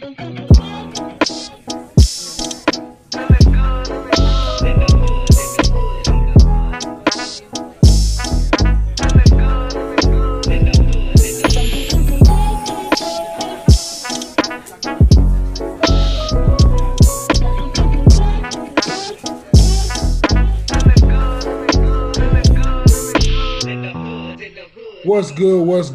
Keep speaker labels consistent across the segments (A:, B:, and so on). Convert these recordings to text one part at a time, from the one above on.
A: What's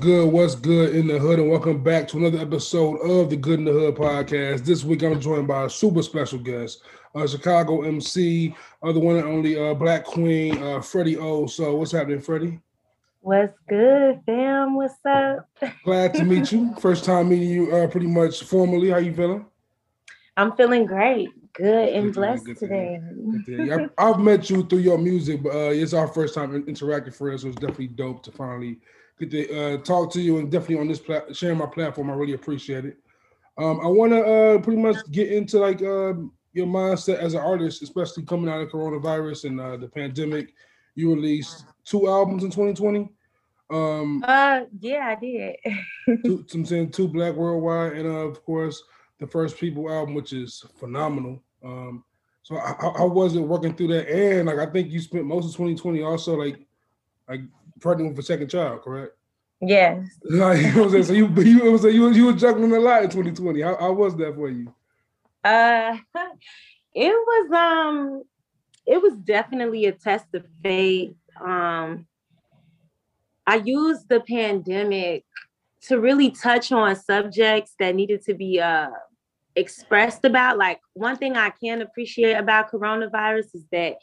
A: good? What's good? In the hood? And welcome back to another episode of the Good in the Hood podcast. This week I'm joined by a super special guest, a Chicago MC, the one and only uh, Black Queen, uh, Freddie O. So, what's happening, Freddie?
B: What's good, fam? What's up?
A: Glad to meet you. First time meeting you, uh, pretty much formally. How you feeling?
B: I'm feeling great, good and good blessed to today.
A: To I've, met you through your music, but uh, it's our first time interacting for us, so it's definitely dope to finally get to uh, talk to you and definitely on this pla- sharing my platform. I really appreciate it. Um, I want to uh, pretty much get into like uh, your mindset as an artist, especially coming out of coronavirus and uh, the pandemic. You released two albums in 2020.
B: Um, uh, yeah, I did.
A: two, I'm saying two Black Worldwide, and uh, of course the First People album, which is phenomenal. Um, so I, how wasn't working through that? And like I think you spent most of 2020 also like like pregnant with a second child, correct?
B: Yes.
A: Like, you know what I'm saying? So you you was you you were juggling a lot in 2020. How, how was that for you?
B: Uh it was um it was definitely a test of faith. Um I used the pandemic to really touch on subjects that needed to be uh expressed about. Like one thing I can appreciate about coronavirus is that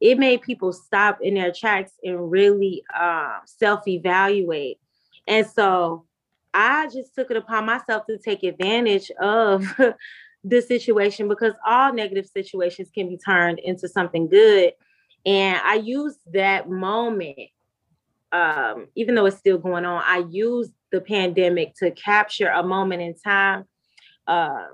B: it made people stop in their tracks and really uh, self-evaluate. And so I just took it upon myself to take advantage of the situation because all negative situations can be turned into something good. And I used that moment, um, even though it's still going on, I used the pandemic to capture a moment in time uh,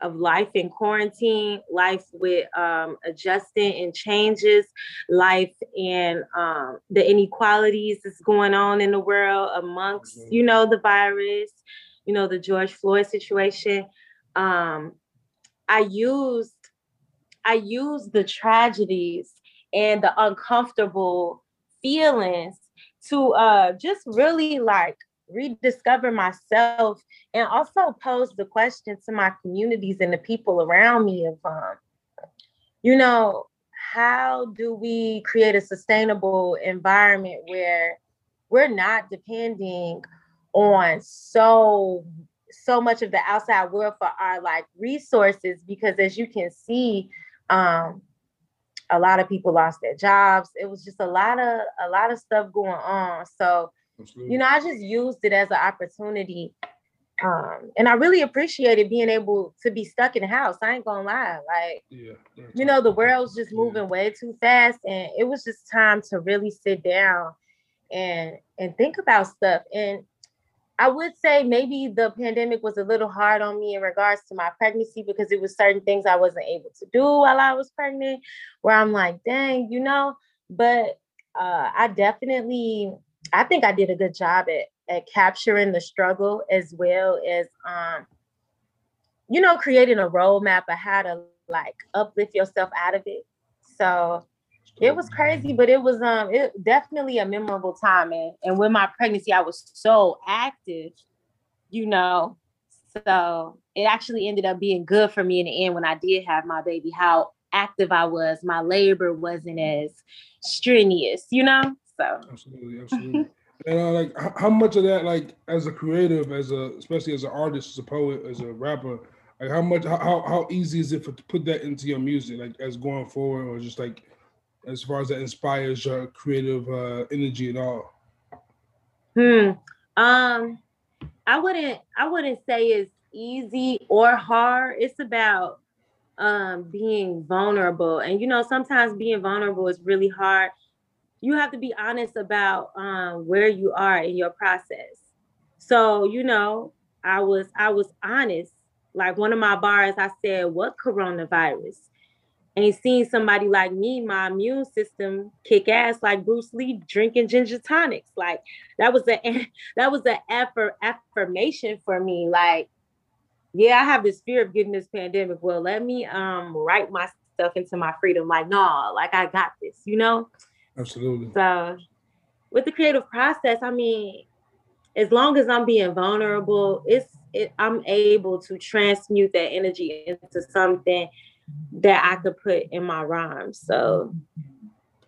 B: of life in quarantine, life with um, adjusting and changes, life and um, the inequalities that's going on in the world amongst, mm-hmm. you know, the virus, you know, the George Floyd situation. Um, I used I used the tragedies and the uncomfortable feelings to uh, just really like rediscover myself and also pose the question to my communities and the people around me of um, you know how do we create a sustainable environment where we're not depending on so so much of the outside world for our like resources? Because as you can see um a lot of people lost their jobs. It was just a lot of a lot of stuff going on. So Absolutely. You know, I just used it as an opportunity. Um, and I really appreciated being able to be stuck in the house. I ain't gonna lie. Like, yeah, you know, the world's just moving yeah. way too fast. And it was just time to really sit down and and think about stuff. And I would say maybe the pandemic was a little hard on me in regards to my pregnancy because it was certain things I wasn't able to do while I was pregnant, where I'm like, dang, you know, but uh, I definitely I think I did a good job at at capturing the struggle as well as um, you know, creating a roadmap of how to like uplift yourself out of it. So it was crazy, but it was um it definitely a memorable time. And and with my pregnancy, I was so active, you know. So it actually ended up being good for me in the end when I did have my baby, how active I was. My labor wasn't as strenuous, you know. So
A: absolutely, absolutely. and uh, like, how much of that, like, as a creative, as a especially as an artist, as a poet, as a rapper, like, how much, how how easy is it for, to put that into your music, like, as going forward, or just like, as far as that inspires your creative uh, energy at all?
B: Hmm. Um, I wouldn't. I wouldn't say it's easy or hard. It's about um being vulnerable, and you know, sometimes being vulnerable is really hard you have to be honest about um, where you are in your process. So, you know, I was I was honest. Like one of my bars, I said, "What coronavirus?" And seeing somebody like me, my immune system kick ass like Bruce Lee drinking ginger tonics. Like that was a that was an effort affirmation for me. Like yeah, I have this fear of getting this pandemic. Well, let me um write my stuff into my freedom. Like, no, like I got this, you know?
A: Absolutely.
B: So with the creative process, I mean, as long as I'm being vulnerable, it's it, I'm able to transmute that energy into something that I could put in my rhymes. So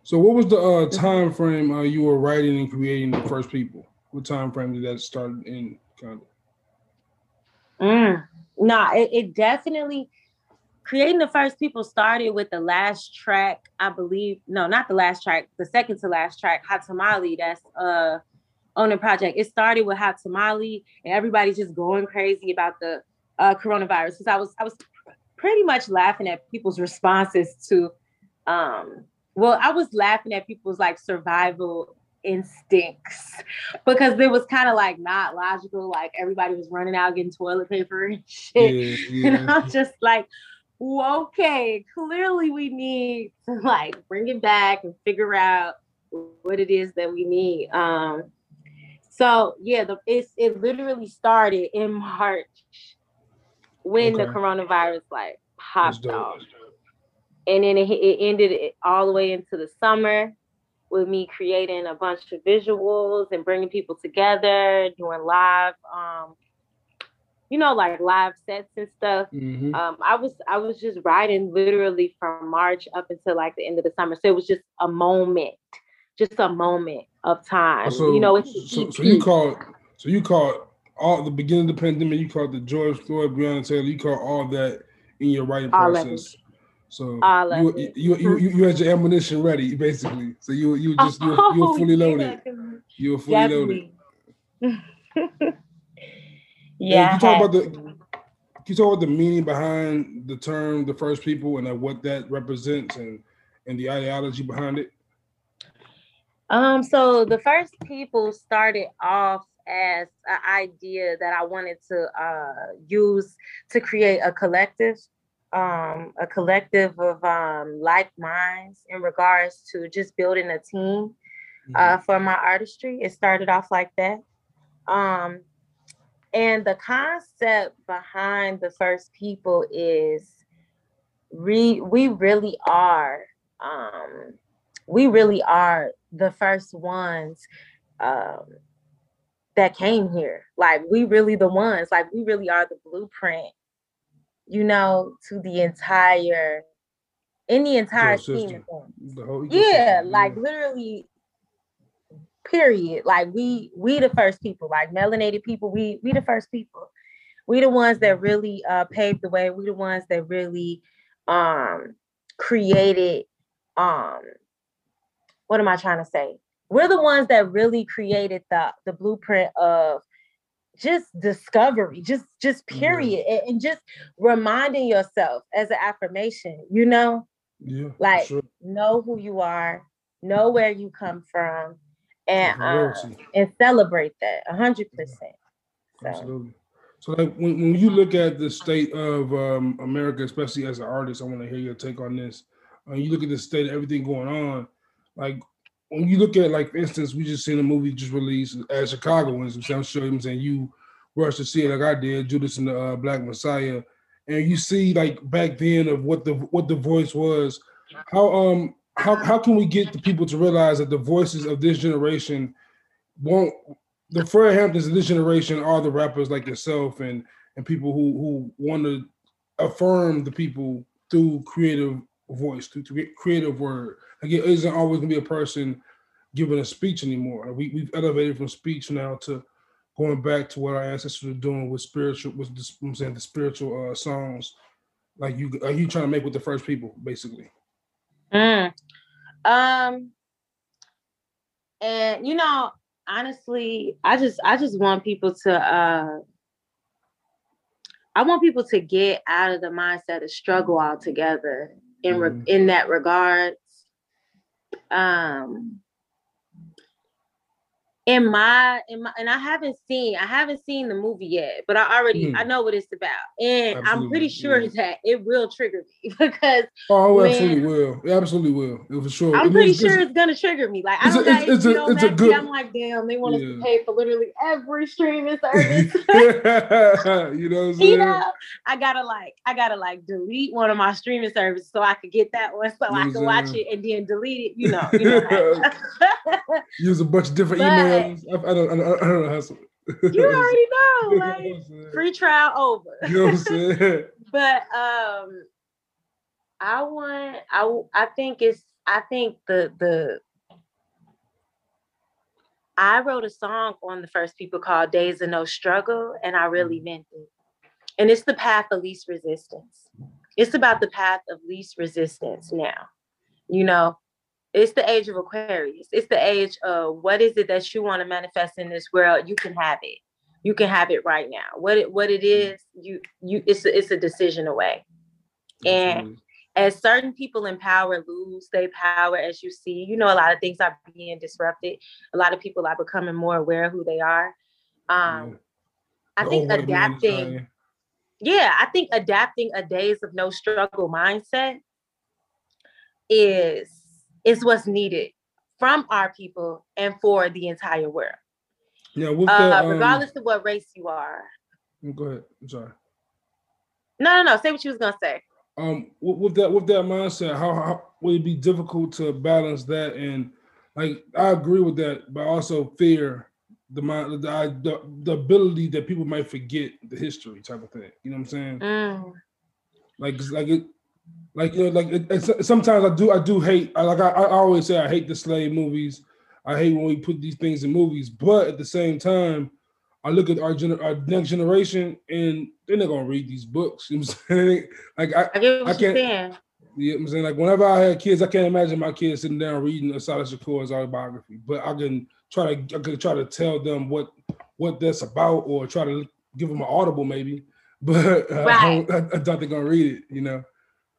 A: so what was the uh, time frame uh, you were writing and creating the first people? What time frame did that start in kind of?
B: Mm, nah, it, it definitely creating the first people started with the last track, I believe. No, not the last track, the second to last track, Hot Tamale. That's uh on the project. It started with Hot Tamale and everybody's just going crazy about the uh, coronavirus. Because I was I was pretty much laughing at people's responses to um well, I was laughing at people's like survival instincts because it was kind of like not logical. Like everybody was running out getting toilet paper and shit. Yeah, yeah. And I'm just like, okay, clearly we need to like bring it back and figure out what it is that we need. Um, so yeah, the it's it literally started in March when okay. the coronavirus like popped off. And then it, it ended all the way into the summer with me creating a bunch of visuals and bringing people together, doing live, um, you know, like live sets and stuff. Mm-hmm. Um, I was I was just writing literally from March up until like the end of the summer. So it was just a moment, just a moment of time. So, you know,
A: it's so, so you call so you call all the beginning of the pandemic. You called the George Floyd, Breonna Taylor. You call all that in your writing process. So you, you, you, you, you had your ammunition ready, basically. So you you just you you were fully loaded. You were fully Definitely.
B: loaded. yeah.
A: Can you talk about the can you talk about the meaning behind the term the first people and what that represents and and the ideology behind it?
B: Um, so the first people started off as an idea that I wanted to uh, use to create a collective um, a collective of um, like minds in regards to just building a team uh, mm-hmm. for my artistry. It started off like that. Um, and the concept behind the first people is re- we really are um, we really are the first ones um, that came here. Like we really the ones like we really are the blueprint you know, to the entire in the entire scheme Yeah, like literally period. Like we we the first people, like melanated people, we we the first people. We the ones that really uh paved the way. We the ones that really um created um what am I trying to say? We're the ones that really created the the blueprint of just discovery just just period yeah. and, and, just reminding yourself as an affirmation you know
A: yeah
B: like sure. know who you are know where you come from and uh, and celebrate that 100%
A: so. absolutely so like when, when you look at the state of um, america especially as an artist i want to hear your take on this uh, you look at the state of everything going on like when you look at like for instance, we just seen a movie just released as Chicagoans, which I'm sure I'm saying you rushed to see it like I did, Judas and the uh, Black Messiah, and you see like back then of what the what the voice was. How um how how can we get the people to realize that the voices of this generation won't the Fred Hamptons of this generation are the rappers like yourself and and people who who want to affirm the people through creative voice, through, through creative word. Like it isn't always gonna be a person giving a speech anymore. We we've elevated from speech now to going back to what our ancestors were doing with spiritual, with the, I'm saying the spiritual uh, songs. Like you, are you trying to make with the first people, basically?
B: Mm. Um, and you know, honestly, I just, I just want people to, uh, I want people to get out of the mindset of struggle altogether in re- mm-hmm. in that regards. Um, in my in my and I haven't seen I haven't seen the movie yet, but I already mm. I know what it's about, and absolutely. I'm pretty sure yeah. that it will trigger me because
A: oh, it absolutely will, it absolutely will, it for sure.
B: I'm it pretty sure it's, gonna trigger me. Like I don't know, it's, you know, it's a good. I'm like, damn, they want yeah. us to pay for literally every streaming service.
A: you know, what I'm saying? you know,
B: I gotta like I gotta like delete one of my streaming services so I could get that one so you I can watch it and then delete it. You know, you know
A: use a bunch of different but, emails. I, I, don't, I, don't, I don't know how. To...
B: you already know, like free trial over.
A: You know what I'm saying?
B: but um, I want. I I think it's. I think the the. I wrote a song on the first people called "Days of No Struggle," and I really mm-hmm. meant it. And it's the path of least resistance. It's about the path of least resistance now. You know, it's the age of Aquarius. It's the age of what is it that you want to manifest in this world? You can have it. You can have it right now. What it what it mm-hmm. you you it's a, it's a decision away. And as certain people in power lose their power, as you see, you know, a lot of things are being disrupted. A lot of people are becoming more aware of who they are. Um, I think adapting. Yeah, I think adapting a days of no struggle mindset is is what's needed from our people and for the entire world.
A: Yeah, with the, uh,
B: um, regardless of what race you are.
A: Go ahead. I'm sorry.
B: No, no, no. Say what you was gonna say.
A: Um, with, with that with that mindset, how, how would it be difficult to balance that? And like, I agree with that, but also fear the mind, the, the, the ability that people might forget the history type of thing. You know what I'm saying? Mm. Like, like it, like you know, like it, it, sometimes I do I do hate like I, I always say I hate the slave movies. I hate when we put these things in movies, but at the same time, I look at our, gener- our next generation and they're not gonna read these books. You know what I'm saying? Like I, I, I can't. Yeah, you know I'm saying like whenever I had kids, I can't imagine my kids sitting down reading Assata Shakur's autobiography. But I can try to I can try to tell them what what that's about or try to give them an audible maybe. But uh, right. I, don't, I, I don't think they're gonna read it. You know.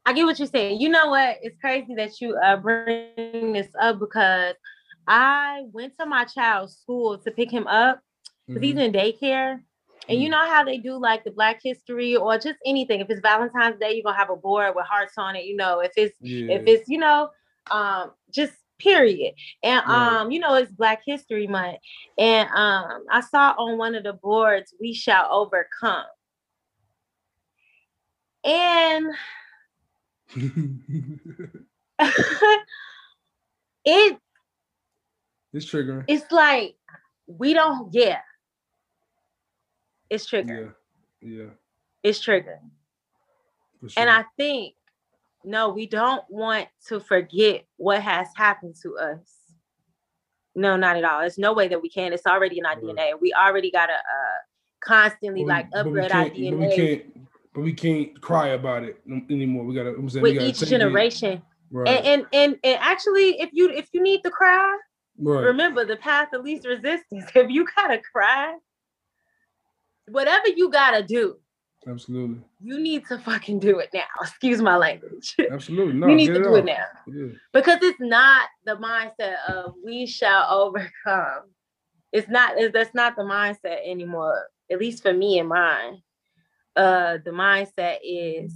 B: I get what you're saying. You know what? It's crazy that you uh, bring this up because I went to my child's school to pick him up because mm-hmm. he's in daycare. And you mm-hmm. know how they do like the Black History or just anything. If it's Valentine's Day, you're gonna have a board with hearts on it. You know, if it's yeah. if it's you know, um, just period. And um, you know, it's Black History Month. And um, I saw on one of the boards, "We shall overcome." And it
A: it's triggering.
B: It's like we don't yeah. It's triggering.
A: Yeah. Yeah.
B: It's triggering. Sure. And I think no, we don't want to forget what has happened to us. No, not at all. There's no way that we can. It's already in our right. DNA. We already gotta uh constantly like upgrade our DNA.
A: We can't but we can't cry about it anymore. We gotta i'm
B: with we gotta each generation. Right. And, and and and actually, if you if you need to cry, right. remember the path of least resistance. If you gotta cry, whatever you gotta do,
A: absolutely,
B: you need to fucking do it now. Excuse my language.
A: Absolutely, no,
B: you need to do it now yeah. because it's not the mindset of we shall overcome. It's not. That's not the mindset anymore. At least for me and mine uh the mindset is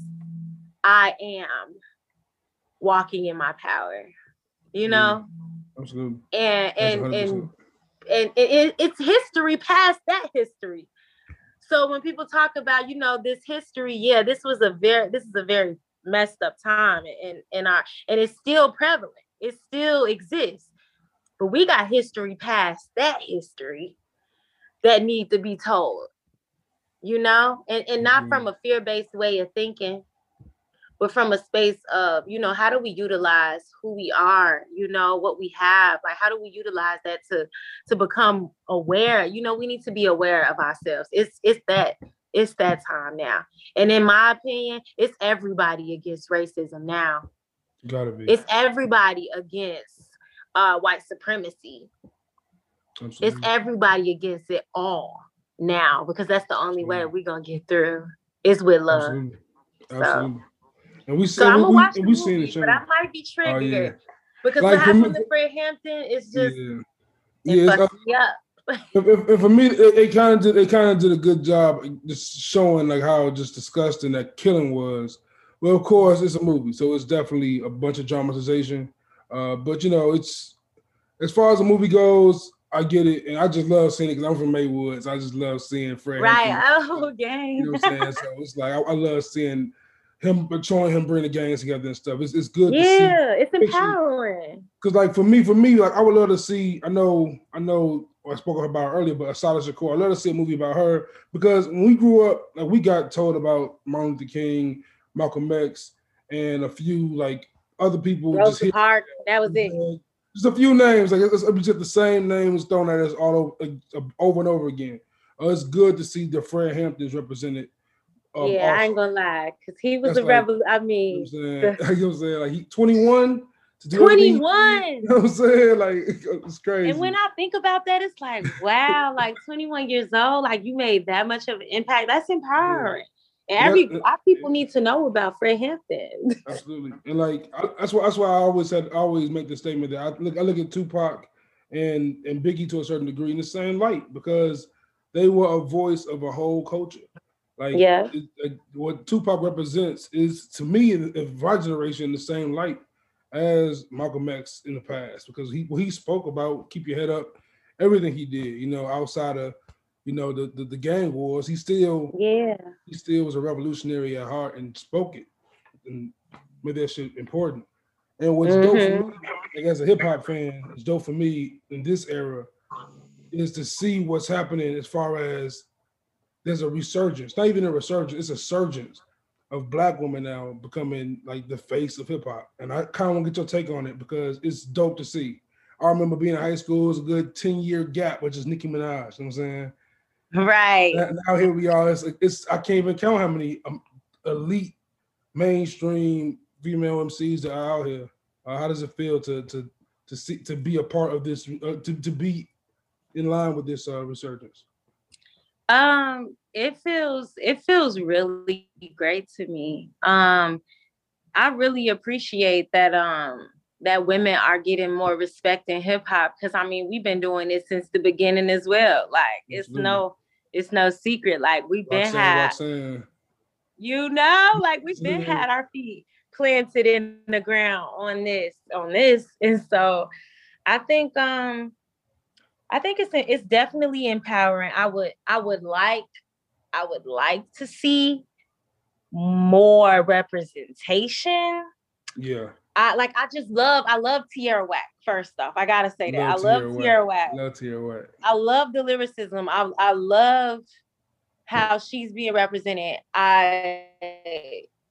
B: I am walking in my power, you know?
A: Absolutely.
B: And and and and it, it's history past that history. So when people talk about, you know, this history, yeah, this was a very this is a very messed up time and and our and it's still prevalent. It still exists. But we got history past that history that need to be told you know, and, and not mm-hmm. from a fear-based way of thinking, but from a space of, you know, how do we utilize who we are, you know, what we have, like how do we utilize that to to become aware? You know, we need to be aware of ourselves. It's it's that it's that time now. And in my opinion, it's everybody against racism now.
A: Gotta be.
B: It's everybody against uh, white supremacy. Absolutely. It's everybody against it all now because that's the only way we're gonna get through is with love. Absolutely. Absolutely. So,
A: and we
B: so I'm
A: gonna
B: watch the movie, but I might be triggered oh, yeah. because like, what happened to Fred Hampton is just yeah, yeah
A: uh, if, if, if for me, it, it kind of did. It kind of did a good job just showing like how just disgusting that killing was. Well, of course, it's a movie, so it's definitely a bunch of dramatization. Uh, but you know, it's as far as the movie goes, I get it, and I just love seeing it because I'm from Maywoods. I just love seeing Fred.
B: Right. Oh, gang.
A: You know what I'm saying? so it's like I, I, love seeing him, showing him bring the gangs together and stuff. It's, it's good.
B: Yeah, it's empowering.
A: Because like for me, for me, like I would love to see. I know, I know. I spoke about earlier, but Assata Shakur. I love to see a movie about her because when we grew up, like we got told about Martin Luther King, Malcolm X, and a few like other people.
B: Rosa Parks. That was it
A: just a few names. Like it's, it's just the same names thrown at us all over, uh, over and over again. Uh, it's good to see the Fred Hamptons represented.
B: Um, yeah, also. I ain't gonna lie, because he was That's a like, rebel. I mean,
A: you know what I'm saying, you know what I'm saying? like he 21.
B: 21.
A: You know what I'm saying? Like it's crazy.
B: And when I think about that, it's like, wow, like 21 years old, like you made that much of an impact. That's empowering. Every yeah, uh, people need to know about Fred Hampton.
A: Absolutely, and like I, that's why that's why I always said I always make the statement that I look I look at Tupac and and Biggie to a certain degree in the same light because they were a voice of a whole culture. Like
B: yeah,
A: it, what Tupac represents is to me in my generation in the same light as Malcolm X in the past because he he spoke about keep your head up, everything he did, you know, outside of you know, the, the, the gang wars, he still
B: yeah
A: he still was a revolutionary at heart and spoke it and made that shit important. And what's mm-hmm. dope for mm-hmm. me, like as a hip hop fan, it's dope for me in this era is to see what's happening as far as there's a resurgence, not even a resurgence, it's a surgence of black women now becoming like the face of hip hop. And I kind of want to get your take on it because it's dope to see. I remember being in high school, it was a good 10 year gap, which is Nicki Minaj. You know what I'm saying?
B: Right.
A: Now here we are. It's, it's I can't even count how many um, elite mainstream female MCs that are out here. Uh, how does it feel to to to see to be a part of this uh, to to be in line with this uh, resurgence?
B: Um, it feels it feels really great to me. Um, I really appreciate that um that women are getting more respect in hip hop because I mean we've been doing this since the beginning as well. Like it's no it's no secret. Like we've been Roxanne, had, Roxanne. you know, like we've been had our feet planted in the ground on this, on this, and so I think um I think it's it's definitely empowering. I would I would like I would like to see more representation.
A: Yeah.
B: I like I just love I love Tierra Whack. First off, I gotta say that love I love Tierra Whack.
A: Love Tierra Whack.
B: I love the lyricism. I I love how she's being represented. I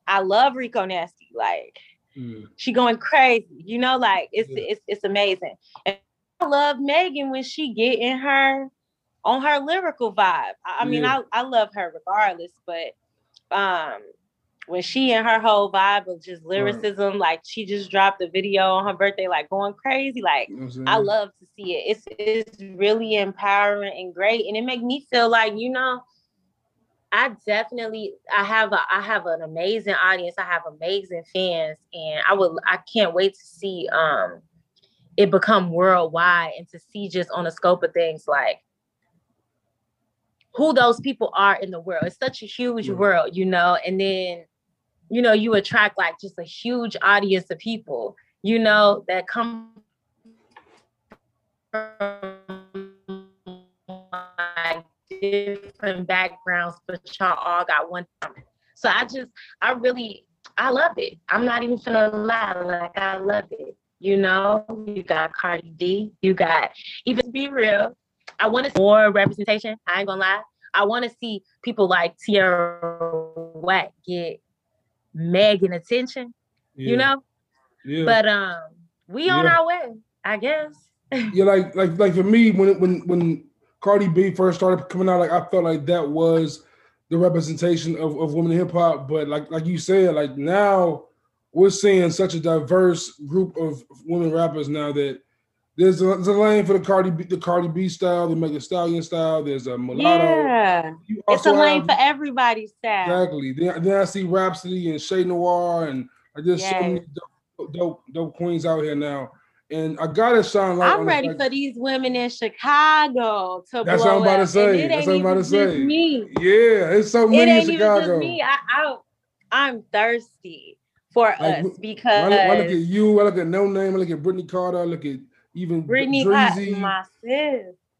B: I love Rico Nasty. Like mm. she going crazy. You know, like it's yeah. it's it's amazing. And I love Megan when she get in her on her lyrical vibe. I, I mean, yeah. I, I love her regardless, but um when she and her whole vibe of just lyricism, right. like she just dropped a video on her birthday, like going crazy. Like you know I love to see it. It's it's really empowering and great, and it make me feel like you know, I definitely I have a I have an amazing audience. I have amazing fans, and I would I can't wait to see um it become worldwide and to see just on the scope of things like who those people are in the world. It's such a huge world, you know, and then you know, you attract like just a huge audience of people, you know, that come from like different backgrounds, but y'all all got one. So I just, I really, I love it. I'm not even gonna lie, like I love it. You know, you got Cardi B, you got even to be real. I want to see more representation. I ain't gonna lie. I want to see people like Tierra Whack get Megan attention, yeah. you know. Yeah. But um, we on our way, I guess.
A: yeah, like like like for me, when when when Cardi B first started coming out, like I felt like that was the representation of, of women in hip hop. But like like you said, like now we're seeing such a diverse group of women rappers now that there's a, there's a lane for the Cardi B, the Cardi B style, the Megan Stallion style. There's a mulatto.
B: Yeah, it's a lane have, for everybody's style.
A: Exactly. Then, then I see Rapsody and Shay Noir, and I just yeah. so many dope, dope, dope queens out here now. And I gotta shine light.
B: I'm ready for these women in Chicago to
A: That's
B: blow
A: what I'm about to say. That's what I'm about to say.
B: Me.
A: Yeah, it's so
B: It
A: many in
B: ain't even
A: Chicago.
B: just me. I, I I'm thirsty for
A: Like,
B: us because
A: I look, I look at you. I look at Noname. I look at Brittney Carter. I look at even
B: Brittany
A: Dreezy.
B: Cotton, my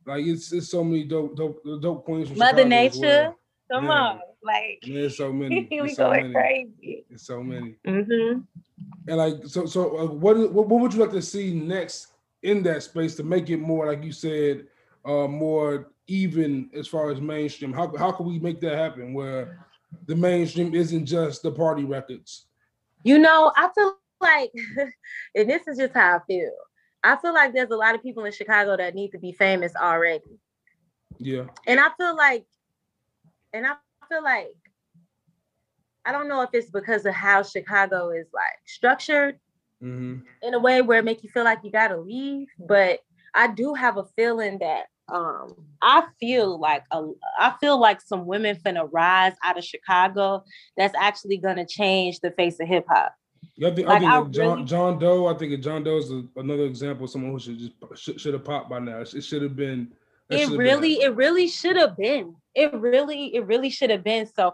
A: Like it's it's so many dope dope dope queens from
B: Mother
A: Chicago
B: Nature. Come
A: Yeah.
B: on, like
A: it's so many.
B: we
A: It's so
B: going
A: many.
B: crazy.
A: It's so many.
B: Mm-hmm.
A: And like so so uh, what, what what would you like to see next in that space to make it more like you said uh more even as far as mainstream? How how can we make that happen where the mainstream isn't just the party records?
B: You know, I feel like, and this is just how I feel. I feel like there's a lot of people in Chicago that need to be famous already.
A: Yeah.
B: And I feel like, and I feel like, I don't know if it's because of how Chicago is like structured
A: hmm
B: in a way where it make you feel like you gotta leave, but I do have a feeling that um I feel like a I feel like some women finna rise out of Chicago that's actually gonna change the face of hip hop.
A: Yeah, I think,
B: Like,
A: I think
B: I
A: John
B: really-
A: Jean Deaux. I think Jean Deaux is a, another example of someone who should just should, should have popped by now. It should have been.
B: it
A: have been
B: really it really should have been it really it really should have been so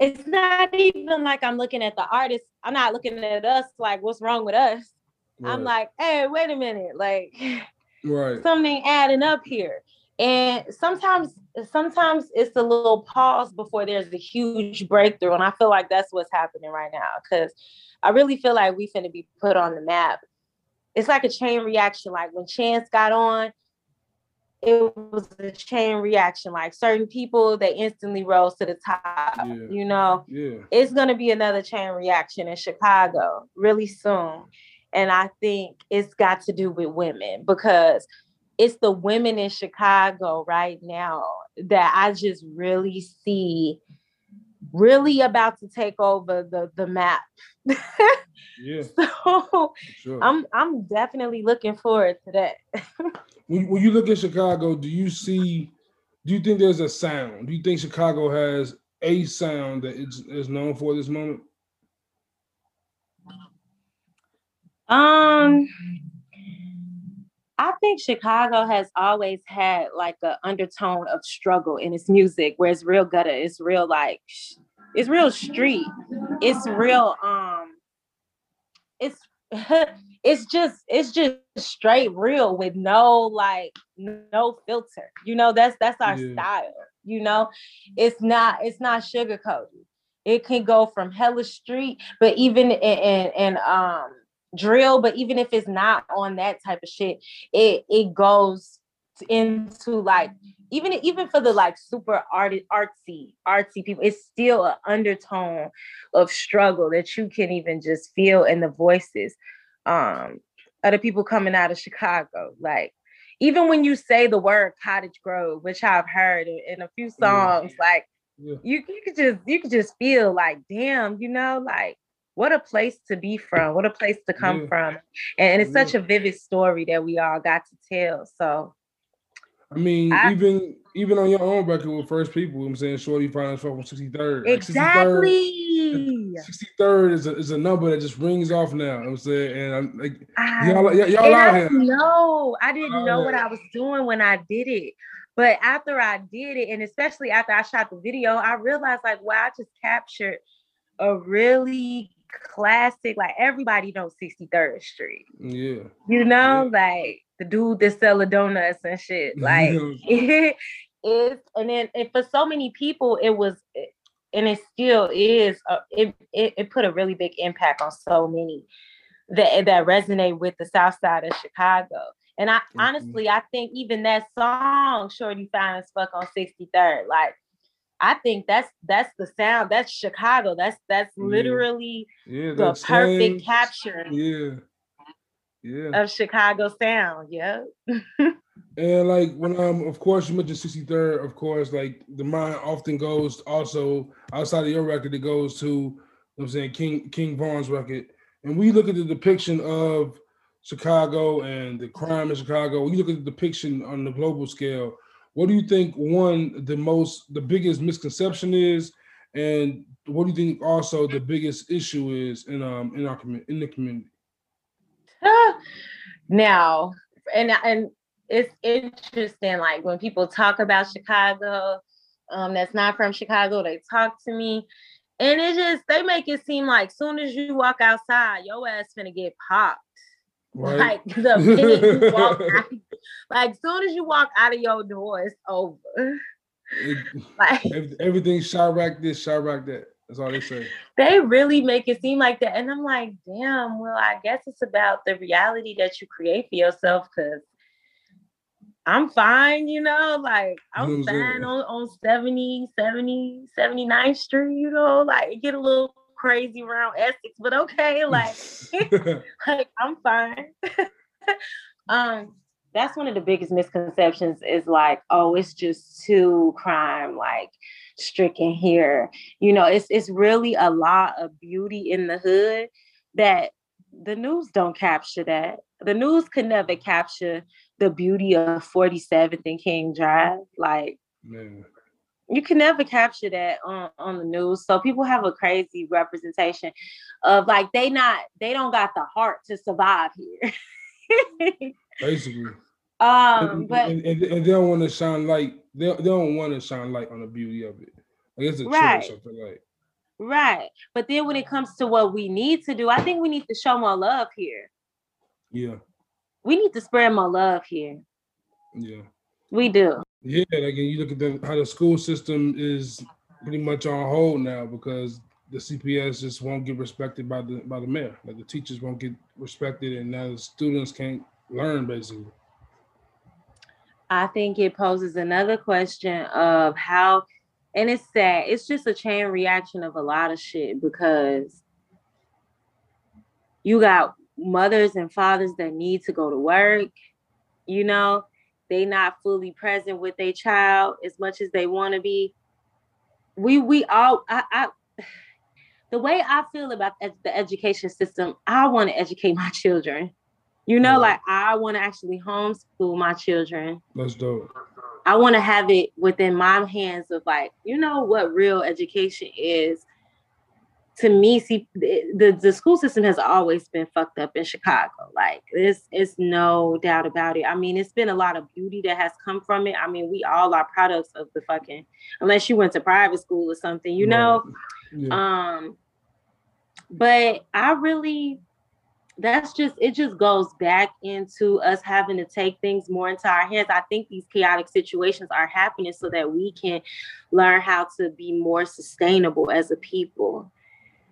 B: it's not even like i'm looking at the artist i'm not looking at us like what's wrong with us i'm like hey wait a minute like
A: right.
B: something adding up here and sometimes sometimes it's a little pause before there's a huge breakthrough and i feel like that's what's happening right now because i really feel like we finna be put on the map it's like a chain reaction like when chance got on it was a chain reaction like certain people they instantly rose to the top
A: Yeah.
B: you know
A: Yeah.
B: it's going to be another chain reaction in Chicago really soon. And I think it's got to do with women because it's the women in Chicago right now that I just really see really about to take over the, the map.
A: Yeah.
B: so
A: Sure.
B: I'm I'm definitely looking forward to that.
A: when, when you look at Chicago, do you see? Do you think there's a sound? Do you think Chicago has a sound that is, is known for this moment?
B: Um, I think Chicago has always had like an undertone of struggle in its music, where it's real gutter, it's real like, it's real street, it's real um, it's it's just it's just straight real with no like no filter. You know, that's that's our
A: Yeah.
B: style. You know, it's not it's not sugarcoated. It can go from hella street, but even in, in, in um drill, but even if it's not on that type of shit, it it goes into like even even for the like super art, artsy artsy people, it's still an undertone of struggle that you can even just feel in the voices um of the people coming out of Chicago. Like even when you say the word Cottage Grove, which I've heard in, in a few
A: Yeah.
B: songs, like
A: Yeah.
B: you you could just you could just feel like damn you know like what a place to be from what a place to come
A: Yeah.
B: from and, it's
A: Yeah.
B: such a vivid story that we all got to tell so
A: I mean,
B: I-
A: even even on your own record with First People, I'm saying Shorty finds from 63rd.
B: exactly
A: 63rd is a, is a number that just rings off now. I'm saying, and I'm like,
B: I,
A: y'all, y'all, y'all out here.
B: know I didn't
A: Y'all
B: know what. I was doing when I did it but after I did it and especially after I shot the video I realized like wow I just captured a really classic like everybody knows 63rd Street
A: Yeah.
B: You know, like the dude that sell a donuts and shit. Like it is, and then and for so many people, it was, and it still is. Uh, it, it it put a really big impact on so many that that resonate with the South Side of Chicago. And I
A: Mhm.
B: honestly, I think even that song, "Shorty Fine as Fuck" on 63rd, like. I think that's that's the sound. That's Chicago. That's that's
A: Yeah.
B: literally
A: yeah,
B: the
A: that
B: perfect
A: slang,
B: capture
A: Yeah. Yeah.
B: of Chicago sound. Yeah.
A: And like when um of course you mentioned 63rd, of course, like the mind often goes also outside of your record, it goes to you know I'm saying King King Von's record. And we look at the depiction of Chicago and the crime in Chicago, we look at the depiction on the global scale. What do you think one the most the biggest misconception is? And what do you think also the biggest issue is in um in our community in the community?
B: now, and and it's interesting, like when people talk about Chicago, um, that's not from Chicago, they talk to me. And it just they make it seem like soon as you walk outside, your ass gonna get popped. Right. Like the minute you walk out, like soon as you walk out of your door, it's over.
A: It, like everything shot back this, shot back that. That's all they say.
B: They really make it seem like that. And I'm like, damn, well, I guess it's about the reality that you create for yourself because I'm fine, you know, like I'm fine on, on 70, 70, 79th Street, you know, like it get a little crazy around Essex, but okay, like, like I'm fine. um, that's one of the biggest misconceptions is like, oh, it's just too crime like stricken here. You know, it's it's really a lot of beauty in the hood that the news don't capture that. The news could never capture the beauty of 47th and King Drive. Like Man. you can never capture that on, on the news. So people have a crazy representation of like they not they don't got the heart to survive here.
A: Basically. Um, but and, and, and, they don't want to shine light. They, they don't want to shine light on the beauty of it. I guess it's right. something like.
B: Right. But then when it comes to what we need to do, I think we need to show more love here.
A: Yeah.
B: We need to spread more love here.
A: Yeah.
B: We do.
A: Yeah, like you look at the, how the school system is pretty much on hold now because the CPS just won't get respected by the by the mayor. Like the teachers won't get respected, and now the students can't learn basically.
B: I think it poses another question of how, and it's sad. It's just a chain reaction of a lot of shit because you got mothers and fathers that need to go to work. You know, they not fully present with their child as much as they want to be. We we all I, I the way I feel about the education system, I want to educate my children. You know, like I want to actually homeschool my children.
A: That's dope.
B: I want to have it within my hands of like, you know what real education is. To me, see the, the school system has always been fucked up in Chicago. Like this is no doubt about it. I mean, it's been a lot of beauty that has come from it. I mean, we all are products of the fucking unless you went to private school or something, you know. Yeah. Um, but I really that's just it just goes back into us having to take things more into our hands. I think these chaotic situations are happening so that we can learn how to be more sustainable as a people.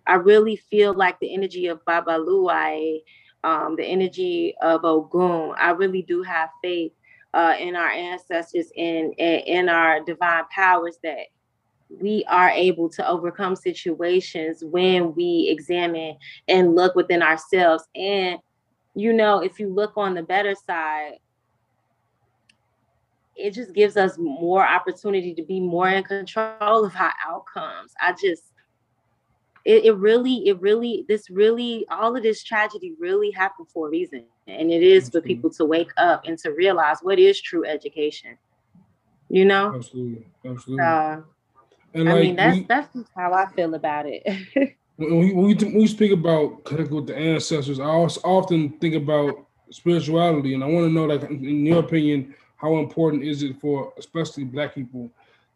B: I really feel like the energy of Babaluaye um, the energy of ogun i really do have faith uh, in our ancestors and in our divine powers that we are able to overcome situations when we examine and look within ourselves. And, you know, if you look on the better side, it just gives us more opportunity to be more in control of our outcomes. I just, it, it really, it really, this really, all of this tragedy really happened for a reason. And it is for people to wake up and to realize what is true education. You know?
A: Absolutely. Absolutely. Uh,
B: and I like, mean, that's we, that's how I feel about it.
A: when, we, when, we, when we speak about connecting with the ancestors, I also often think about spirituality, and I want to know, like, in your opinion, how important is it for especially Black people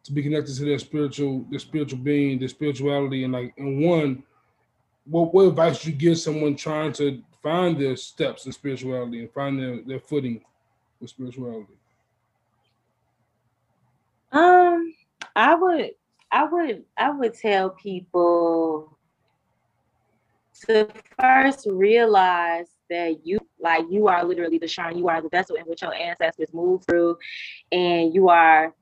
A: to be connected to their spiritual, their spiritual being, their spirituality, and like, and one, what what advice do you give someone trying to find their steps in spirituality and find their, their footing with spirituality?
B: Um, I would I would I would tell people to first realize that you like you are literally the shrine, you are the vessel in which your ancestors moved through, and you are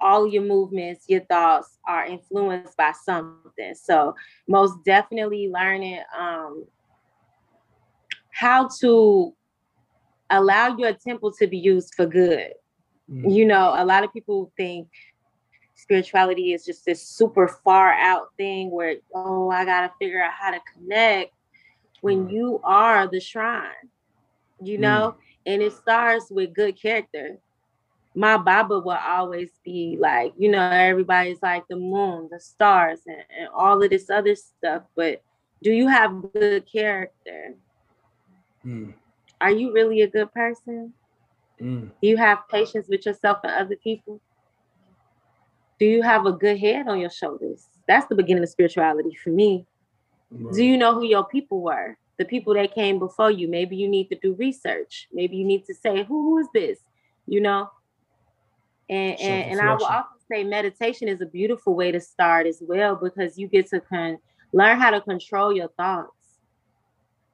B: all your movements, your thoughts are influenced by something. So most definitely learning um, how to allow your temple to be used for good. Mm-hmm. You know, a lot of people think spirituality is just this super far out thing where oh i gotta figure out how to connect when you are the shrine you know mm. and it starts with good character my baba will always be like you know everybody's like the moon the stars and, and all of this other stuff but do you have good character
A: mm.
B: are you really a good person? Mm. Do you have patience with yourself and other people? Do you have a good head on your shoulders? That's the beginning of spirituality for me. Right. Do you know who your people were? The people that came before you. Maybe you need to do research. Maybe you need to say, who, who is this? You know? And and, and I will often say meditation is a beautiful way to start as well because you get to con- learn how to control your thoughts.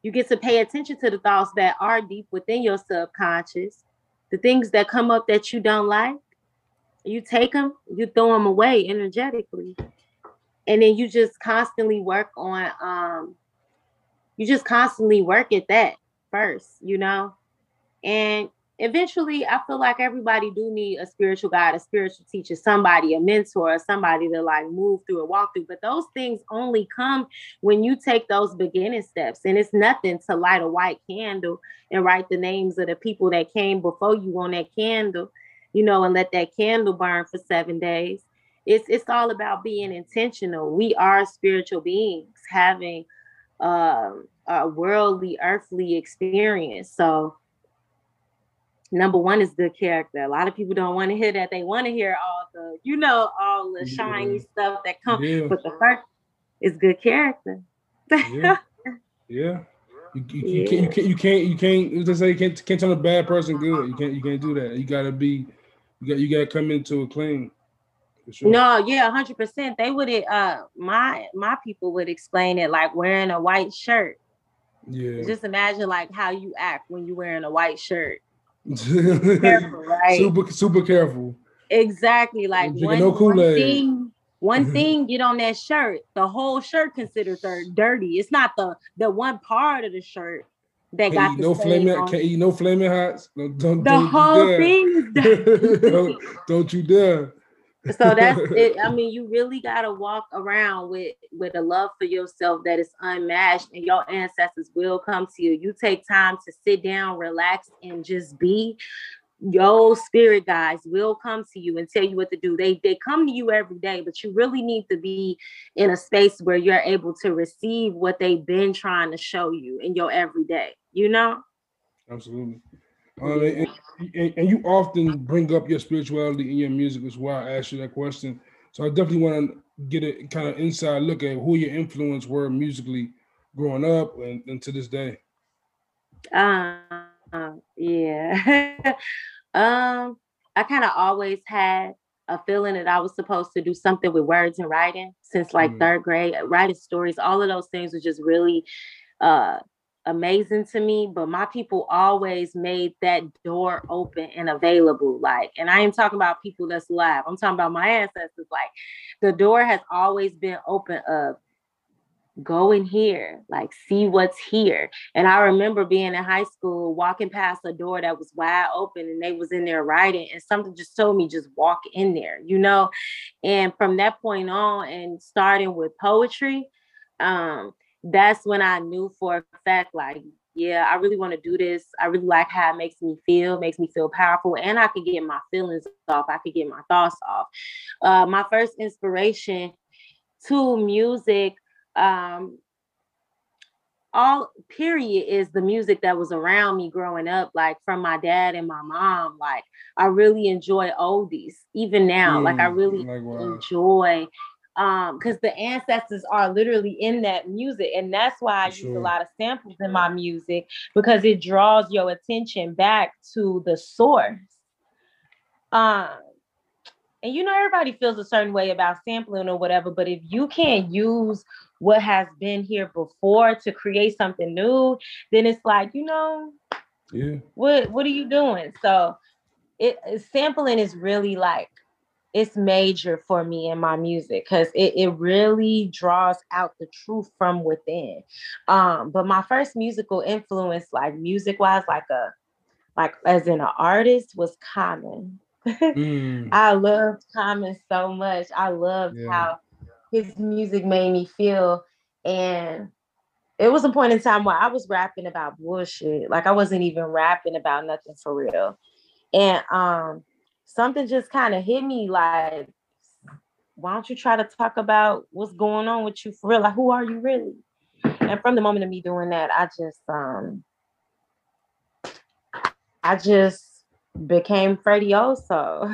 B: You get to pay attention to the thoughts that are deep within your subconscious, the things that come up that you don't like. You take them, you throw them away energetically. And then you just constantly work on um you just constantly work at that first, you know? And eventually I feel like everybody do need a spiritual guide, a spiritual teacher, somebody, a mentor, somebody to like move through or walk through. But those things only come when you take those beginning steps. And it's nothing to light a white candle and write the names of the people that came before you on that candle, you know, and let that candle burn for seven days. It's it's all about being intentional. We are spiritual beings having uh, a worldly, earthly experience. So number one is good character. A lot of people don't want to hear that. They want to hear all the, you know, all the shiny stuff that comes. Yeah. But the first is good character.
A: yeah. yeah. You, you, you, can't, you can't you can't you can't just say you can't can't tell a bad person good. You can't you can't do that. You gotta be you got you gotta come into a clean.
B: Sure. No, yeah, hundred percent. They would uh my my people would explain it like wearing a white shirt. Yeah. Just imagine like how you act when you're wearing a white shirt
A: careful, right? Super, super careful.
B: Exactly. Like one, no one thing, one thing get on that shirt, the whole shirt considered dirty. It's not the the one part of the shirt that
A: can't
B: got
A: no flaming. Can't eat no flaming hots. No, don't,
B: the don't whole thing.
A: don't, don't you dare
B: so that's it i mean you really got to walk around with with a love for yourself that is unmatched and your ancestors will come to you you take time to sit down relax and just be your spirit guides will come to you and tell you what to do they they come to you every day but you really need to be in a space where you're able to receive what they've been trying to show you in your everyday you know
A: absolutely uh, and, and, you often bring up your spirituality in your music, is why I asked you that question. So I definitely want to get a kind of inside look at who your influence were musically growing up and, and to this day.
B: Um, yeah. um, I kind of always had a feeling that I was supposed to do something with words and writing since like mm. third grade. Writing stories, all of those things was just really uh amazing to me, but my people always made that door open and available. Like, and I ain't talking about people that's live. I'm talking about my ancestors. Like, the door has always been open of go in here, like see what's here. And I remember being in high school, walking past a door that was wide open and they was in there writing, and something just told me just walk in there, you know. And from that point on, and starting with poetry, um, that's when I knew for a fact, like, yeah, I really want to do this. I really like how it makes me feel, makes me feel powerful, and I can get my feelings off. I can get my thoughts off. Uh, my first inspiration to music, um, all period, is the music that was around me growing up, like from my dad and my mom. Like I really enjoy oldies, even now. Mm, like I really enjoy um because the ancestors are literally in that music and that's why i sure. use a lot of samples in my music because it draws your attention back to the source um and you know everybody feels a certain way about sampling or whatever but if you can't use what has been here before to create something new then it's like you know
A: yeah
B: what what are you doing so it sampling is really like it's major for me in my music because it, it really draws out the truth from within. Um, but my first musical influence, like music wise, like a like as in an artist, was Common. Mm. I loved Common so much. I loved yeah. how his music made me feel. And it was a point in time where I was rapping about bullshit. Like I wasn't even rapping about nothing for real. And um something just kind of hit me like, why don't you try to talk about what's going on with you for real? Like, who are you really? And from the moment of me doing that, I just um I just became Freddie Old Soul.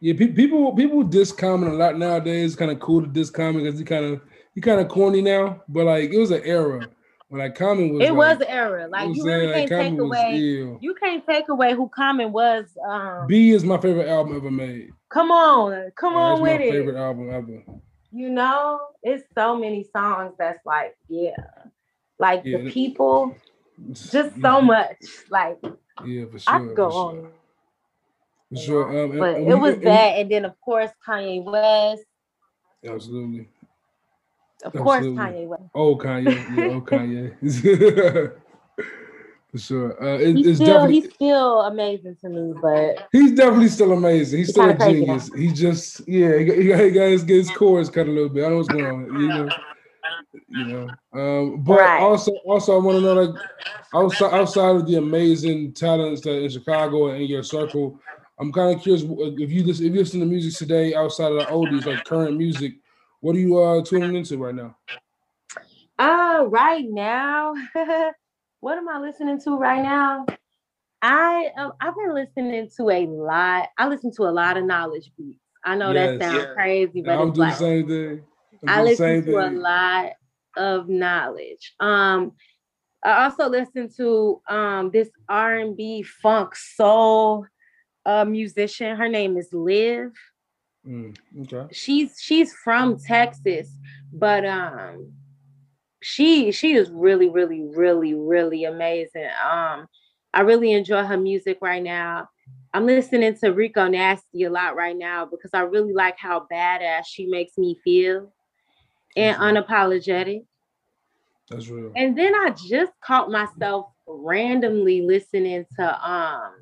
A: yeah, pe- people people diss Common a lot nowadays. Kind of cool to diss Common because he kind of he kind of corny now. But like it was an era when like Common was.
B: It
A: like,
B: was an era. Like you really
A: like,
B: can't take away.
A: Ill.
B: You can't take away who Common was. Um,
A: Be is my favorite album ever made.
B: Come on, come on with
A: my
B: it.
A: favorite album ever.
B: You know, it's so many songs that's like, yeah, like
A: Yeah,
B: the people, just so
A: Mhm.
B: much. Like
A: Yeah, for sure.
B: I could go
A: for
B: on.
A: Sure. For sure. Um,
B: but
A: and
B: it was that, and then of course Kanye West.
A: Absolutely.
B: Of course,
A: Absolutely.
B: Kanye West.
A: Oh Kanye, yeah, oh Kanye. For sure. Uh, it,
B: He's still
A: definitely
B: he's still amazing to me, but
A: he's definitely still amazing. He's still a
B: kinda crazy now.
A: genius. He just yeah, he got, he he got his, his chords cut a little bit. I don't know what's going on. You know, you know. Um, but
B: Right.
A: also also I want to know like outside outside of the amazing talents that in Chicago and in your circle, I'm kind of curious if you listen if you listen to music today outside of the oldies like current music. What are you uh tuning into right now?
B: uh right now, what am I listening to right now? I um, I've been listening to a lot. I listen to a lot of Knxwledge beats. I know
A: Yes.
B: that sounds
C: Yeah.
B: crazy, but
A: I'm
B: it's
A: doing
B: like
A: the same thing. I'm
B: I listen
A: same
B: to a lot of Knxwledge. Um, I also listen to um this R and B funk soul uh musician. Her name is Liv.
A: Mm, okay.
B: She's she's from Texas, but um she she is really really really really amazing. Um, I really enjoy her music right now. I'm listening to Rico Nasty a lot right now because I really like how badass she makes me feel and unapologetic.
A: That's real.
B: And then I just caught myself randomly listening to um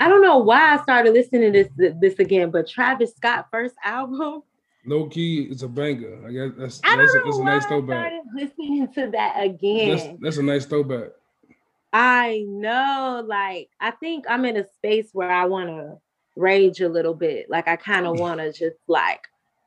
B: I don't know why I started listening to this this again, but Travis Scott first album.
A: Low key, it's a banger. I guess that's
B: I
A: that's, a,
B: don't
A: that's
B: know
A: a
B: why
A: nice
B: I started listening to that again.
A: That's that's a nice throwback.
B: I know, like I think I'm in a space where I want to rage a little bit. Like I kind of want to just like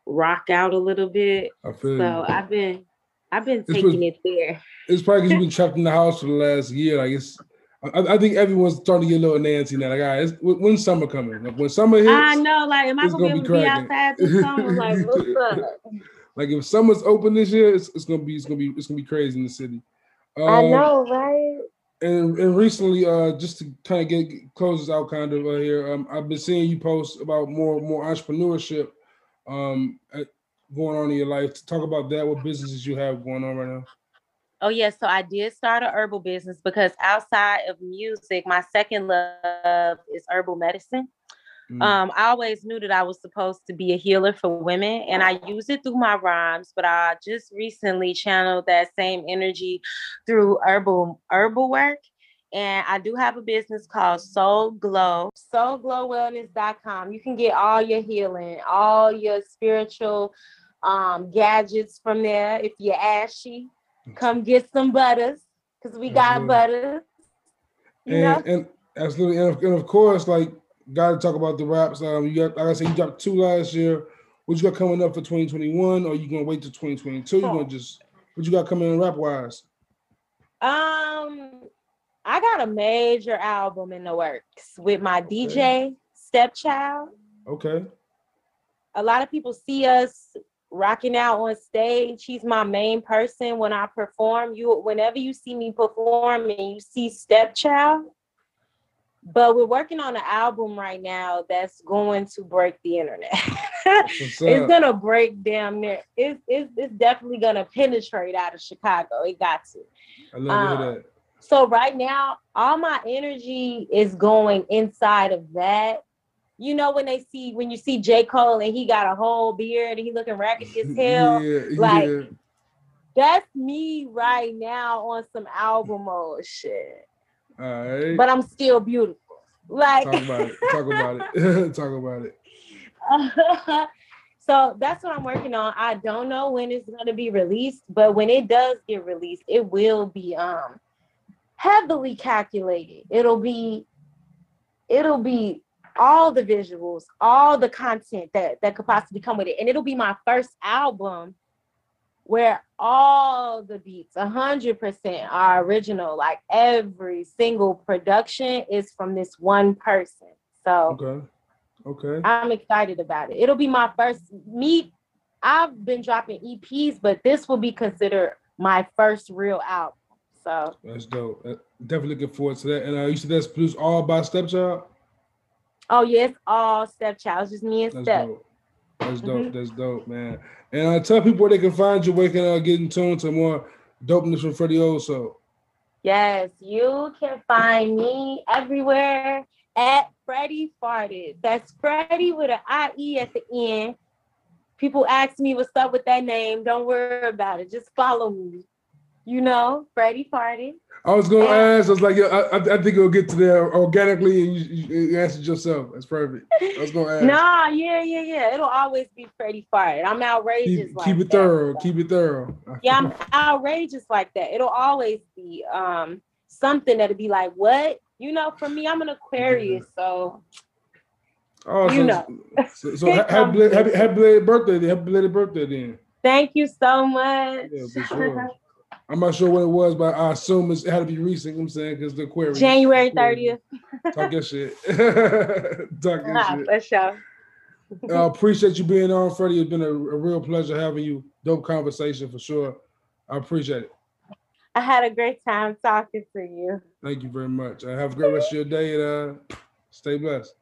B: rock out a little bit.
A: I feel
B: So
A: you.
B: I've been I've been taking it there.
A: It's probably because you've been trapped in the house for the last year. Like it's, I, I think everyone's starting to get a little Nancy now. Like, all right, it's, when- when's summer coming? Like when summer hits,
B: I know, like, am I gonna,
A: gonna
B: be able to be outside this summer? Like, what's up?
A: like if summer's open this year, it's, it's gonna be it's gonna be it's gonna be crazy in the city.
B: I
A: Um,
B: know, right?
A: And and recently, uh, just to kind of get close this out, kind of uh, here, um, I've been seeing you post about more more entrepreneurship, um, uh, going on in your life. To talk about that, what businesses you have going on right now?
B: Oh yes, so I did start a herbal business because outside of music, my second love is herbal medicine.
A: Mm,
B: Um, I always knew that I was supposed to be a healer for women, and I use it through my rhymes. But I just recently channeled that same energy through herbal herbal work, and I do have a business called Soul Glow. SoulGlowWellness.com. You can get all your healing, all your spiritual um, gadgets from there. If you're ashy, come get some butters because we got
A: Absolutely.
B: butters.
A: And,
B: know,
A: and absolutely, and of, and of course, like got to talk about the raps. Um, you got like I said, you dropped two last year. What you got coming up for 2021? Or you gonna wait till 2022? You gonna just what you got coming in rap wise?
B: Um, I got a major album in the works with my DJ stepchild.
A: Okay.
B: A lot of people see us rocking out on stage. He's my main person when I perform. You, whenever you see me perform and you see stepchild. But we're working on an album right now that's going to break the internet. It's gonna break damn near. It's, it's it's definitely gonna penetrate out of Chicago. It got to.
A: I love
B: um,
A: that.
B: So right now, all my energy is going inside of that. You know, when they see when you see J. Cole and he got a whole beard and he looking raggedy as hell.
A: yeah,
B: like-
A: yeah.
B: That's me right now on some album mode shit.
A: All right.
B: But I'm still beautiful. Like
A: Talk about it. Talk about it. Talk about it.
B: so that's what I'm working on. I don't know when it's gonna be released, but when it does get released, it will be um heavily calculated. It'll be it'll be all the visuals, all the content that that could possibly come with it, and it'll be my first album where all the beats, a hundred percent are original. Like every single production is from this one person. So
A: Okay. Okay.
B: I'm excited about it. It'll be my first me. I've been dropping EPs, but this will be considered my first real album. So
A: That's dope. Uh, Definitely looking forward to that. And uh, you said that's produced all by Stepchild.
B: oh yeah, it's all stepchild. It's just me and
A: That's
B: Step.
A: dope. That's dope.
B: Mhm.
A: That's dope, man. And uh, tell people where they can find you, where they can uh, get in tune to more dopeness from Freddie Old Soul.
B: Yes, you can find me everywhere at Freddie Farted. That's Freddie with an IE at the end. People ask me what's up with that name. Don't worry about it. Just follow me. You know, Freddie Farted.
A: I was gonna
B: Yeah.
A: ask. I was like, yeah, I, I think it'll get to there organically, and you, you, answered yourself. That's perfect. I was gonna ask.
B: Nah, yeah, yeah, yeah. It'll always be Freddie Farted. I'm outrageous
A: keep,
B: like
A: keep it
B: that.
A: thorough. Keep it thorough.
B: Yeah, I'm outrageous like that. It'll always be um something that'll be like, what? You know, for me, I'm an Aquarius, so
A: Oh,
B: You
A: so,
B: know.
A: so, so ha- happy, happy, happy belated birthday. Happy belated birthday then.
B: thank you so much.
A: Yeah. I'm not sure what it was, but I assume it's, it had to be recent. I'm saying because the Aquarius.
B: January 30th.
A: Talk your shit. Talk your
B: Nah,
A: shit.
B: for sure.
A: I appreciate you being on, Freddie. It's been a, a real pleasure having you. Dope conversation for sure. I appreciate it.
B: I had a great time talking to you.
A: Thank you very much. Uh, have a great rest of your day and uh, stay blessed.